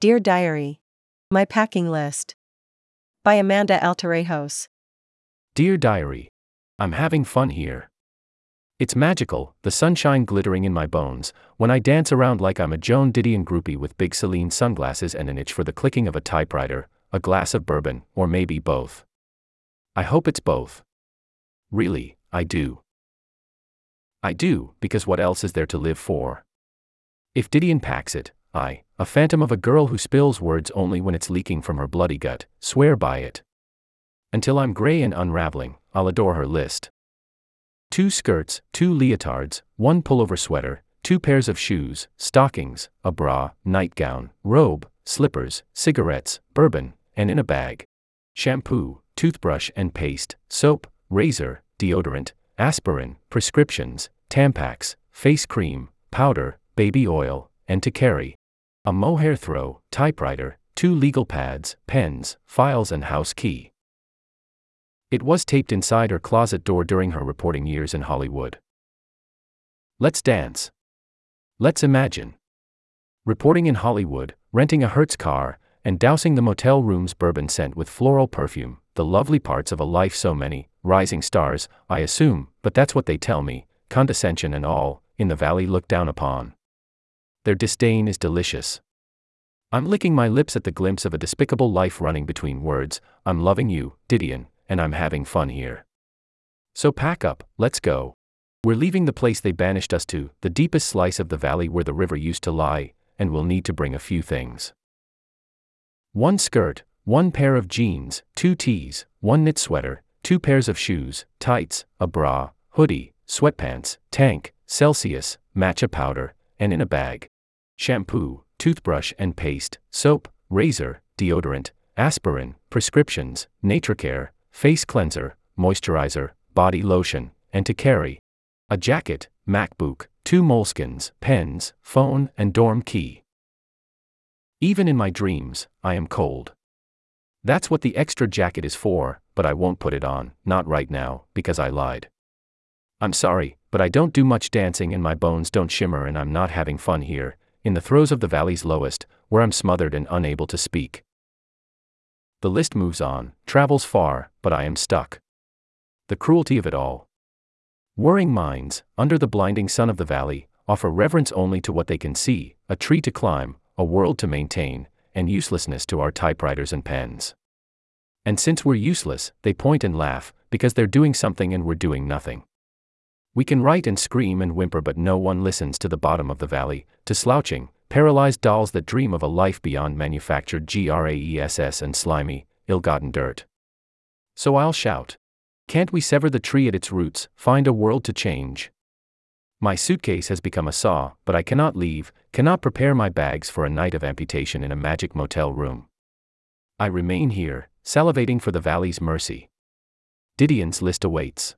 Dear Diary. My Packing List. By Amanda Altarejos. Dear Diary. I'm having fun here. It's magical, the sunshine glittering in my bones, when I dance around like I'm a Joan Didion groupie with big Celine sunglasses and an itch for the clicking of a typewriter, a glass of bourbon, or maybe both. I hope it's both. Really, I do. I do, because what else is there to live for? If Didion packs it, I, a phantom of a girl who spills words only when it's leaking from her bloody gut, swear by it. Until I'm gray and unraveling, I'll adore her list. Two skirts, two leotards, one pullover sweater, two pairs of shoes, stockings, a bra, nightgown, robe, slippers, cigarettes, bourbon, and in a bag. Shampoo, toothbrush and paste, soap, razor, deodorant, aspirin, prescriptions, Tampax, face cream, powder, baby oil, and to carry. A mohair throw, typewriter, two legal pads, pens, files, and house key. It was taped inside her closet door during her reporting years in Hollywood. Let's dance. Let's imagine. Reporting in Hollywood, renting a Hertz car, and dousing the motel room's bourbon scent with floral perfume, the lovely parts of a life so many, rising stars, I assume, but that's what they tell me, condescension and all, in the valley looked down upon. Their disdain is delicious. I'm licking my lips at the glimpse of a despicable life running between words I'm loving you, Didion, and I'm having fun here. So pack up, let's go. We're leaving the place they banished us to, the deepest slice of the valley where the river used to lie, and we'll need to bring a few things. One skirt, one pair of jeans, two tees, one knit sweater, two pairs of shoes, tights, a bra, hoodie, sweatpants, tank, Celsius, matcha powder, and in a bag. Shampoo, toothbrush and paste, soap, razor, deodorant, aspirin, prescriptions, Natracare, face cleanser, moisturizer, body lotion, and to carry. A jacket, MacBook, two moleskins, pens, phone, and dorm key. Even in my dreams, I am cold. That's what the extra jacket is for, but I won't put it on, not right now, because I lied. I'm sorry, but I don't do much dancing and my bones don't shimmer and I'm not having fun here, in the throes of the valley's lowest, where I'm smothered and unable to speak. The list moves on, travels far, but I am stuck. The cruelty of it all. Worrying minds, under the blinding sun of the valley, offer reverence only to what they can see a tree to climb, a world to maintain, and uselessness to our typewriters and pens. And since we're useless, they point and laugh, because they're doing something and we're doing nothing. We can write and scream and whimper, but no one listens to the bottom of the valley, to slouching, paralyzed dolls that dream of a life beyond manufactured GRAESS and slimy, ill gotten dirt. So I'll shout. Can't we sever the tree at its roots, find a world to change? My suitcase has become a saw, but I cannot leave, cannot prepare my bags for a night of amputation in a magic motel room. I remain here, salivating for the valley's mercy. Didion's list awaits.